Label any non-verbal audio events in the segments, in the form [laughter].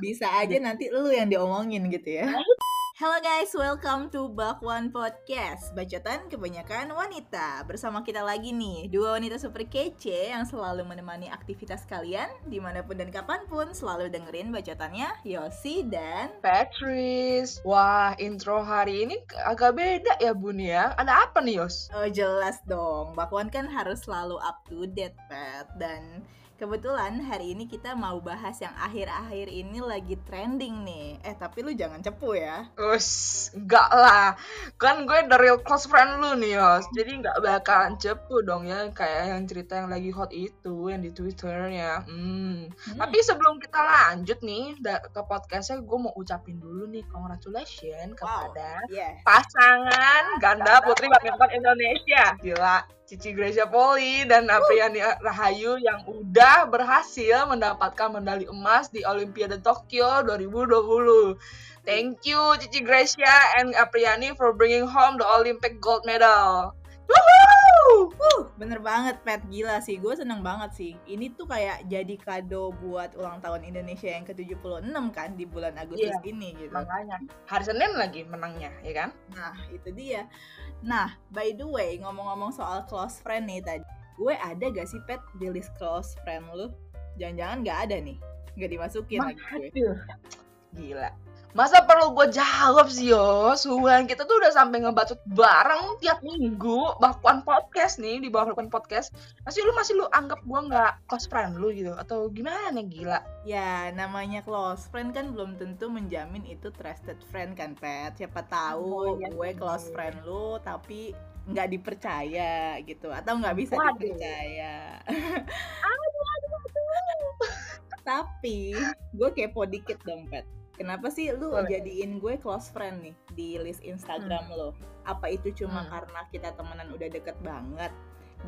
Bisa aja nanti lu yang diomongin gitu ya. Halo guys, welcome to Bakwan Podcast Bacotan kebanyakan wanita Bersama kita lagi nih, dua wanita super kece yang selalu menemani aktivitas kalian Di mana pun dan kapan pun, selalu dengerin bacotannya Yosi dan Patrice. Wah, intro hari ini agak beda ya Bun ya. Ada apa nih Yos? Oh jelas dong, Bakwan kan harus selalu up to date Pat Dan kebetulan hari ini kita mau bahas yang akhir-akhir ini lagi trending nih Eh tapi lu jangan cepu ya Us, enggak lah. Kan gue the real close friend lu nih Yos. Jadi nggak bakalan cepu dong ya kayak yang cerita yang lagi hot itu yang di Twitternya. Hmm. Hmm. Tapi sebelum kita lanjut nih ke podcastnya, gue mau ucapin dulu nih congratulations Wow. kepada Yeah. pasangan ganda putri badminton Indonesia. Gila, Cici Gracia Poli dan Apriani Rahayu yang udah berhasil mendapatkan medali emas di Olimpiade Tokyo 2020. Thank you Cici Gracia and Apriani for bringing home the Olympic gold medal. Woohoo! Uh, bener banget Pat, gila sih, gue seneng banget sih Ini tuh kayak jadi kado buat ulang tahun Indonesia yang ke-76 kan di bulan Agustus Iya, ini gitu Makanya hari Senin lagi menangnya, ya kan? Nah, itu dia Nah, by the way, ngomong-ngomong soal close friend nih tadi Gue ada gak sih Pat di list close friend lu? Jangan-jangan gak ada nih Gak dimasukin lagi gue gila. Masa perlu gue jawab sih Yos? Hubungan kita tuh udah sampai ngebacot bareng tiap minggu Bakuan podcast nih di bawah Bakuan podcast Masih lu masih lu anggap gue nggak close friend lu gitu? Atau gimana nih gila? Ya, namanya close friend kan belum tentu menjamin itu trusted friend kan, Pat. Siapa tahu Oh, iya gue close friend lu tapi nggak dipercaya gitu atau nggak bisa Waduh. dipercaya. [laughs] tapi gue kepo dikit dong, Pat. Kenapa sih lu Boleh. jadiin gue close friend nih di list Instagram lo? Apa itu cuma Hmm. karena kita temenan udah deket banget?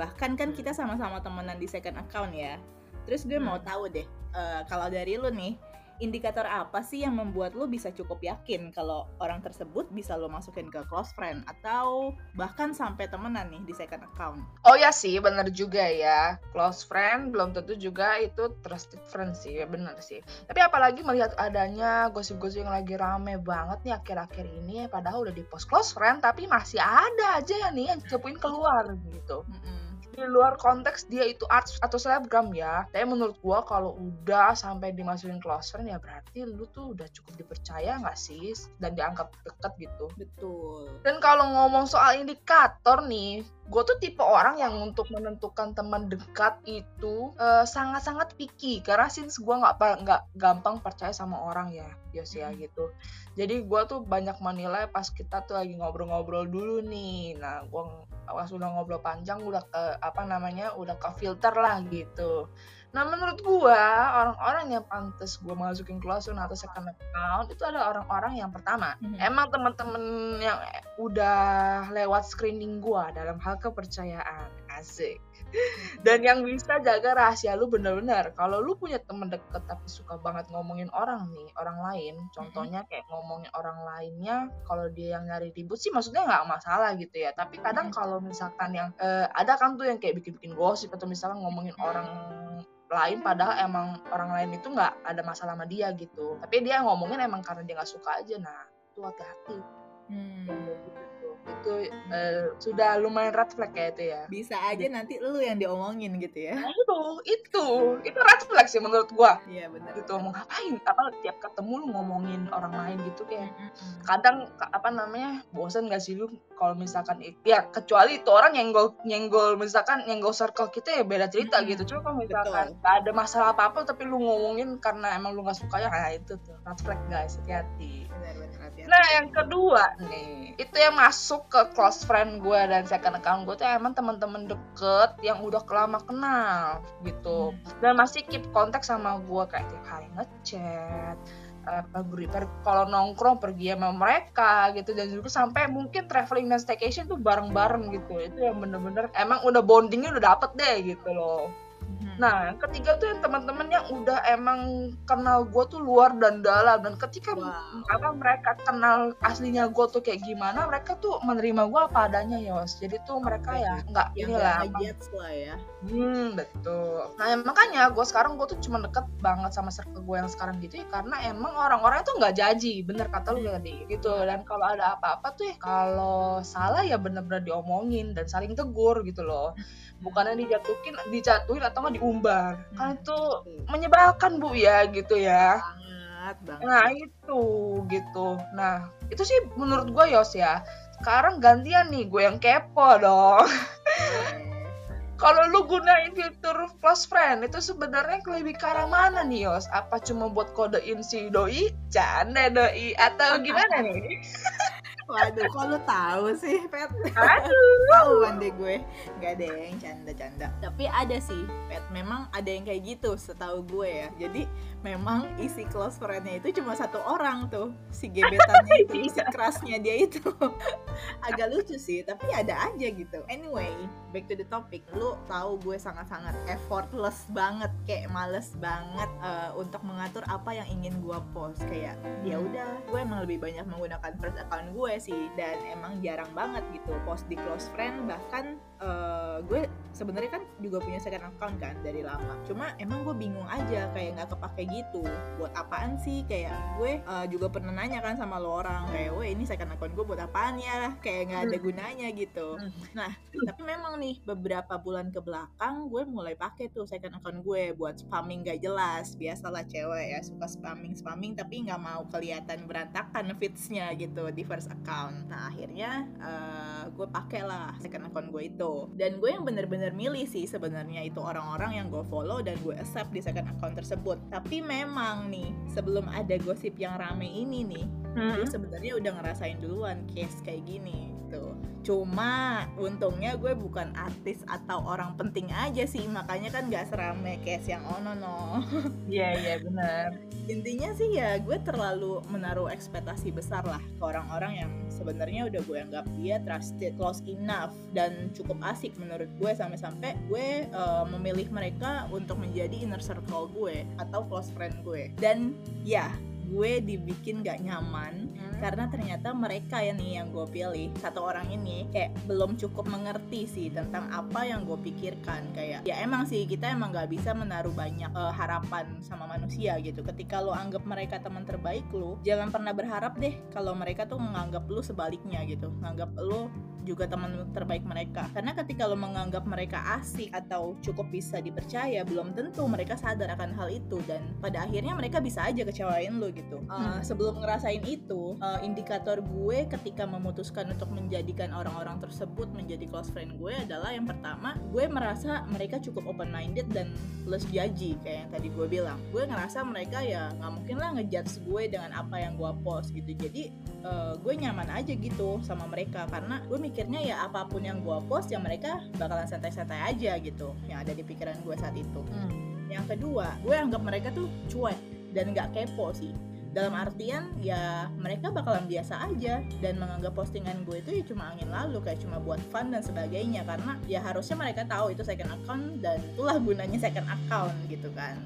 Bahkan kan Hmm. kita sama-sama temenan di second account ya. Terus gue mau Hmm. tahu deh, eh, kalau dari lu nih, indikator apa sih yang membuat lu bisa cukup yakin kalau orang tersebut bisa lu masukin ke close friend atau bahkan sampai temenan nih di second account? Oh ya sih, bener juga ya. Close friend belum tentu juga itu trusted friend sih, ya bener sih. Tapi apalagi melihat adanya gosip-gosip yang lagi rame banget nih akhir-akhir ini, padahal udah di post close friend, tapi masih ada aja ya nih yang cepuin keluar gitu. Mm-mm. Di luar konteks dia itu artis atau selebgram ya. Tapi menurut gua kalau udah sampai dimasukin close friend ya berarti lu tuh udah cukup dipercaya nggak sih dan dianggap deket gitu. Betul. Dan kalau ngomong soal indikator nih, gue tuh tipe orang yang untuk menentukan teman dekat itu eh, sangat-sangat picky karena since gue nggak nggak gampang percaya sama orang ya, Yos ya Hmm. gitu. Jadi gue tuh banyak menilai pas kita tuh lagi ngobrol-ngobrol dulu nih. Nah, gue pas udah ngobrol panjang udah ke apa namanya udah ke filter lah gitu. Nah menurut gua orang-orang yang pantas gua masukin friend atau second account itu ada orang-orang yang pertama Mhm. emang teman-teman yang udah lewat screening gua dalam hal kepercayaan asik [laughs] dan yang bisa jaga rahasia lu bener-bener. Kalau lu punya temen deket tapi suka banget ngomongin orang nih orang lain contohnya kayak ngomongin orang lainnya kalau dia yang nyari ribut sih maksudnya nggak masalah gitu ya. Tapi kadang Mhm. kalau misalkan yang eh, ada kan tuh yang kayak bikin-bikin gosip atau misalkan ngomongin orang lain padahal emang orang lain itu nggak ada masalah sama dia gitu. Tapi dia ngomongin emang karena dia nggak suka aja. Nah itu hati-hati. Hmm. Itu eh, sudah lumayan red flag kayak itu ya Bisa aja nanti lu yang diomongin gitu ya. nah, itu itu itu red flag sih menurut gua Iya benar. gitu mau ngapain apa tiap ketemu lu ngomongin orang lain gitu kayak Mm-mm. kadang ka- apa namanya bosan gak sih lu kalau misalkan ya kecuali itu orang nyenggol nyenggol misalkan nyenggol circle kita ya beda cerita Mm-mm. gitu cuma kalau misalkan Betul. gak ada masalah apa apa tapi lu ngomongin karena emang lu gak suka ya nah itu tuh red flag guys hati-hati. Nah yang kedua nih, itu yang masuk ke close friend gue dan second account gue tuh emang teman-teman deket yang udah lama kenal gitu. Dan masih keep kontak sama gue kayak tiap hari ngechat, eh, pergi per- kalau nongkrong pergi sama mereka gitu dan juga sampai mungkin traveling dan staycation tuh bareng-bareng gitu. Itu yang bener-bener emang udah bondingnya udah dapet deh gitu loh. Mhm. Nah, yang ketiga tuh yang teman-teman yang udah emang kenal gue tuh luar dan dalam dan ketika Wow. apa mereka kenal aslinya gue tuh kayak gimana, mereka tuh menerima gue apa adanya Yos. Jadi tuh mereka ya nggak Yang inilah. gak ngejudge lah ya. Hmm, betul. Nah, ya makanya gue sekarang gue tuh cuma deket banget sama circle gue yang sekarang gitu ya karena emang orang-orang tuh nggak jaji, bener kata lu tadi gitu. Dan kalau ada apa-apa tuh ya kalau salah ya bener-bener diomongin dan saling tegur gitu loh. Bukannya dijatuhin, dijatuhin atau nggak diumbar. Kan itu menyebalkan bu ya gitu ya. Banget banget. Nah itu gitu. Nah itu sih menurut gue Yos ya. Sekarang gantian nih gue yang kepo dong. Kalau lu gunain fitur close friend itu sebenarnya lebih ke arah mana nih Yos? Apa cuma buat kodein si doi, canda doi, atau gimana nih? [laughs] Waduh, kok lu tahu sih, Pet? Aduh. tahu deh gue. Gak ada yang canda-canda. Tapi ada sih, Pet. Memang ada yang kayak gitu setahu gue ya. Jadi memang isi close friend-nya itu cuma satu orang tuh. Si gebetannya [laughs] itu, si kerasnya dia itu. [laughs] Agak lucu sih, tapi ada aja gitu. Anyway, back to the topic. Lu tahu gue sangat-sangat effortless banget, kayak males banget eh, untuk mengatur apa yang ingin gue post. Kayak ya udah, gue emang lebih banyak menggunakan first account gue sih dan emang jarang banget gitu post di close friend bahkan eh, gue sebenarnya kan juga punya second account kan dari lama. Cuma emang gue bingung aja kayak nggak kepake gitu. Buat apaan sih? Kayak gue eh, juga pernah nanya kan sama lo orang kayak weh ini second account gue buat apaan ya? Kayak nggak ada Hmm. gunanya gitu. Hmm. nah tapi memang nih beberapa bulan ke belakang gue mulai pakai tuh second account gue buat spamming gak jelas. Biasalah cewek ya suka spamming spamming tapi nggak mau kelihatan berantakan feedsnya gitu di first account nah akhirnya eh, gue pakai lah second account gue itu. Dan gue yang bener-bener milih sih sebenarnya itu orang-orang yang gue follow dan gue accept di second account tersebut. Tapi memang nih sebelum ada gosip yang rame ini nih gue sebenarnya udah ngerasain duluan case kayak gini gitu. Cuma untungnya gue bukan artis atau orang penting aja sih makanya kan gak serame case yang ono no. Iya iya benar. [laughs] intinya sih ya gue terlalu menaruh ekspektasi besar lah ke orang-orang yang sebenarnya udah gue anggap dia trusted close enough dan cukup asik menurut gue sampai-sampai gue eh, memilih mereka untuk menjadi inner circle gue atau close friend gue. Dan ya gue dibikin gak nyaman karena ternyata mereka ya nih yang gue pilih satu orang ini kayak belum cukup mengerti sih tentang apa yang gue pikirkan. Kayak ya emang sih kita emang nggak bisa menaruh banyak eh, harapan sama manusia gitu. Ketika lo anggap mereka teman terbaik lo jangan pernah berharap deh kalau mereka tuh menganggap lo sebaliknya gitu. Menganggap lo juga teman terbaik mereka. Karena ketika lo menganggap mereka asik atau cukup bisa dipercaya belum tentu mereka sadar akan hal itu. Dan pada akhirnya mereka bisa aja kecewain lo gitu. Uh, sebelum ngerasain itu uh, indikator gue ketika memutuskan untuk menjadikan orang-orang tersebut menjadi close friend gue adalah yang pertama gue merasa mereka cukup open minded dan less judgy kayak yang tadi gue bilang. Gue ngerasa mereka ya nggak mungkin lah ngejudge gue dengan apa yang gue post gitu. Jadi uh, gue nyaman aja gitu sama mereka karena gue mikirnya ya apa pun yang gue post ya mereka bakalan santai-santai aja gitu yang ada di pikiran gue saat itu. Yang kedua gue anggap mereka tuh cuek dan nggak kepo sih. Dalam artian ya mereka bakalan biasa aja. Dan menganggap postingan gue itu ya cuma angin lalu kayak cuma buat fun dan sebagainya. Karena ya harusnya mereka tahu itu second account dan itulah gunanya second account gitu kan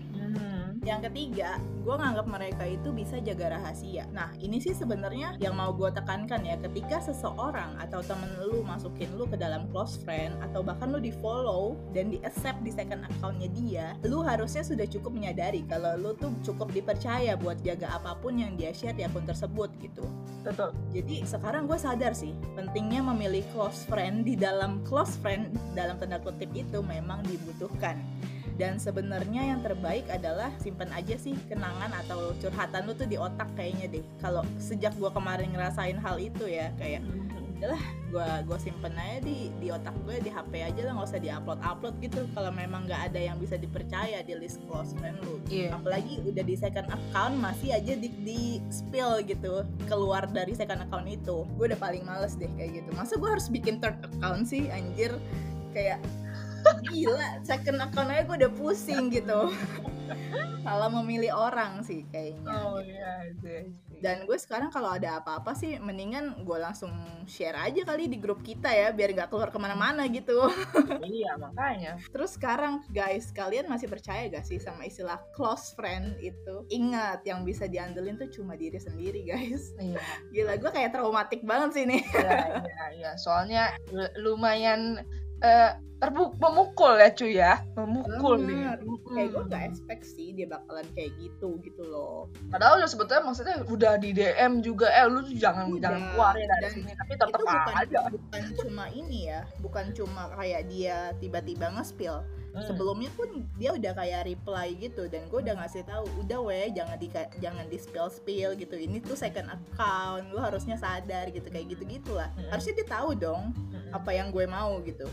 yang ketiga, gue nganggap mereka itu bisa jaga rahasia. Nah, ini sih sebenarnya yang mau gue tekankan ya, ketika seseorang atau temen lu masukin lu ke dalam close friend atau bahkan lu di follow dan di accept di second accountnya dia, lu harusnya sudah cukup menyadari kalau lu tuh cukup dipercaya buat jaga apa pun yang dia share di akun tersebut gitu. Betul. Jadi sekarang gue sadar sih pentingnya memilih close friend di dalam close friend dalam tanda kutip itu memang dibutuhkan dan sebenarnya yang terbaik adalah simpan aja sih kenangan atau curhatan lu tuh di otak kayaknya deh. Kalau sejak gue kemarin ngerasain hal itu ya kayak udahlah gue gue simpen aja di di otak gue di HP aja lah nggak usah diupload upload gitu. Kalau memang nggak ada yang bisa dipercaya di list close friend lu. Iya. apalagi udah di second account masih aja di, di spill gitu keluar dari second account itu. Gue udah paling males deh kayak gitu. Masa gue harus bikin third account sih anjir? Kayak [laughs] gila second account aja gue udah pusing gitu. [laughs] Salah memilih orang sih kayaknya oh iya iya dan gue sekarang kalau ada apa-apa sih mendingan gue langsung share aja kali di grup kita ya biar nggak keluar ke mana-mana gitu. [laughs] Iya makanya. Terus sekarang guys kalian masih percaya gak sih sama istilah close friend itu? Ingat yang bisa diandelin tuh cuma diri sendiri guys. Iya. Gila gue kayak traumatik banget sih nih. Iya iya, iya. soalnya lumayan eh, terbuk memukul ya cuy ya memukul nih Banget. kayak gue gak expect sih dia bakalan kayak gitu gitu loh padahal ya sebetulnya maksudnya udah di DM juga eh lu tuh jangan Udah. jangan keluar ya dari Dan sini tapi itu tetap bukan aja bukan cuma ini ya bukan cuma kayak dia tiba-tiba nge-spill Hmm. sebelumnya pun dia udah kayak reply gitu dan gue udah ngasih tahu udah weh jangan di jangan di spill spill gitu ini tuh second account lu harusnya sadar gitu kayak gitu gitulah Hmm. harusnya dia tahu dong Mm-mm. apa yang gue mau gitu.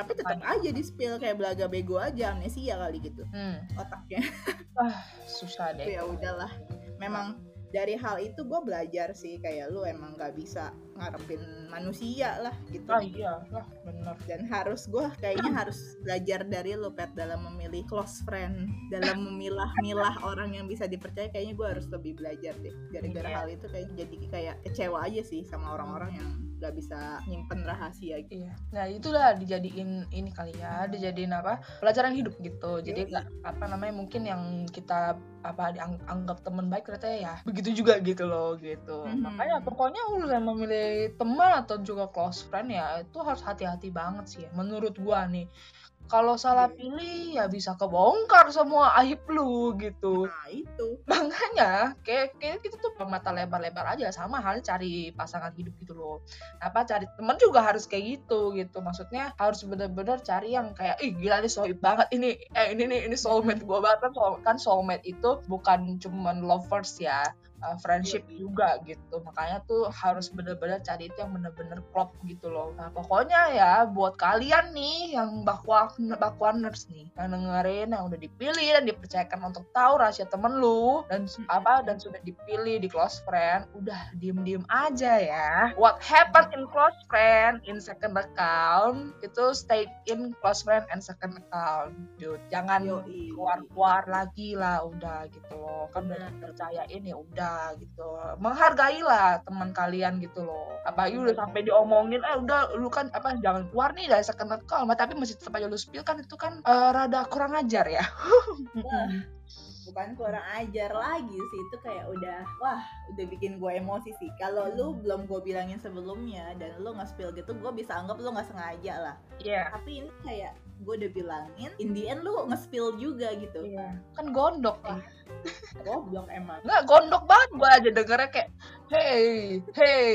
Tapi tetap aja di spill kayak belaga bego aja amnesia kali gitu. Hmm. otaknya. [laughs] Susah deh. Ya udahlah. Memang dari hal itu gue belajar sih kayak lu emang gak bisa ngarepin manusia lah gitu ah iya lah bener dan harus gue kayaknya harus belajar dari lu pet dalam memilih close friend dalam memilah-milah [laughs] orang yang bisa dipercaya kayaknya gue harus lebih belajar deh gara-gara Iya. hal itu kayak jadi kayak kecewa aja sih sama orang-orang yang gak bisa nyimpen rahasia gitu Iya. Nah, itulah dijadiin ini kali ya, dijadiin apa? Pelajaran hidup gitu. Jadi Yoi. nggak apa namanya mungkin yang kita apa dianggap teman baik ternyata ya begitu juga gitu loh gitu. Mhm. Makanya pokoknya lu yang memilih teman atau juga close friend ya itu harus hati-hati banget sih ya menurut gua nih. Kalau salah Iya. pilih ya bisa kebongkar semua aib lu gitu. Nah itu. Makanya kayak kayak kita tuh mata lebar-lebar aja sama halnya cari pasangan hidup gitu loh. Apa cari teman juga harus kayak gitu gitu. Maksudnya harus bener-bener cari yang kayak ih gila nih sohib banget ini eh ini nih ini soulmate gue banget. Kan soul- kan soulmate itu bukan cuman lovers ya uh, friendship juga gitu. Makanya tuh harus bener-bener cari itu yang bener-bener klop gitu loh. Nah pokoknya ya buat kalian nih yang bakwan bakwaners nih yang dengerin yang udah dipilih dan dipercayakan untuk tahu rahasia temen lu dan Mm-mm. apa dan sudah dipilih di close friend udah diem-diem aja ya. What happened in close friend in second account itu stay in close friend and second account dude. Jangan keluar-keluar lagi lah udah gitu loh. Kan udah dipercayain ya udah gitu. Menghargailah teman kalian gitu loh. Apalagi udah sampai diomongin eh udah lu kan apa jangan keluar nih dari second Mah, tapi masih tetap aja lu spill kan itu kan eh, rada kurang ajar ya. [laughs] Bukan kurang ajar lagi sih itu kayak udah wah udah bikin gue emosi sih. Kalau lu belum gue bilangin sebelumnya dan lu nggak spill gitu gue bisa anggap lu nggak sengaja lah. Iya. Tapi ini kayak gue udah bilangin in the end lu nge-spill juga gitu. Iya. kan gondok nih [laughs] goblok emang. Nggak gondok banget gue aja dengernya kayak hey hey.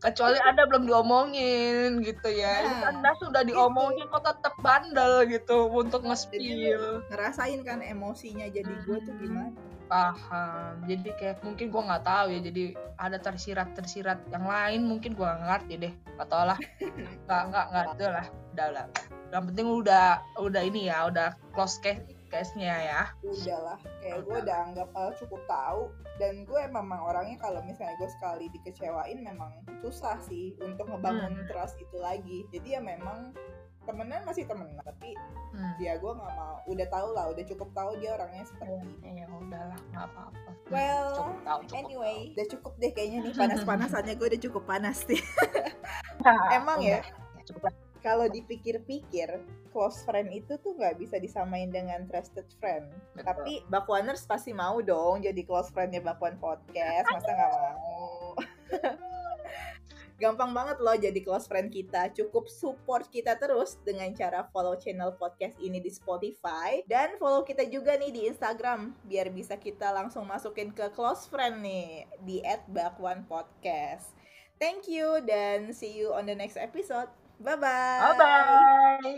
Kecuali ada belum diomongin gitu ya. Kan Nah, dah sudah diomongin kok tetap bandel gitu untuk nge-spill. ngerasain kan emosinya jadi gue tuh gimana? Paham. Jadi kayak mungkin gua nggak tahu ya jadi ada tersirat tersirat yang lain mungkin gua nggak ngerti deh. Nggak tau lah. [laughs] Nggak nggak nggak itu lah. Udah lah yang penting udah udah ini ya udah close case case nya ya. Udahlah kayak gue udah anggap uh, cukup tahu. Dan gue memang orangnya kalau misalnya gue sekali dikecewain memang susah sih untuk ngebangun Hmm. trust itu lagi. Jadi ya memang temenan masih temenan tapi hmm. ya gue nggak mau. Udah tahu lah udah cukup tahu dia orangnya seperti itu ya udahlah nggak apa-apa. Well cukup tahu cukup anyway udah cukup deh kayaknya nih [laughs] panas-panasannya. Gue udah cukup panas tahu. emang ya? Udah, cukup lah. Kalau dipikir-pikir close friend itu tuh nggak bisa disamain dengan trusted friend. Betul. tapi Bakwaners pasti mau dong jadi close friendnya Bakwan Podcast. Masa nggak mau? [laughs] Gampang banget loh jadi close friend kita. Cukup support kita terus dengan cara follow channel podcast ini di Spotify. Dan follow kita juga nih di Instagram biar bisa kita langsung masukin ke close friend nih di @bakwanpodcast thank you dan see you on the next episode bye bye bye bye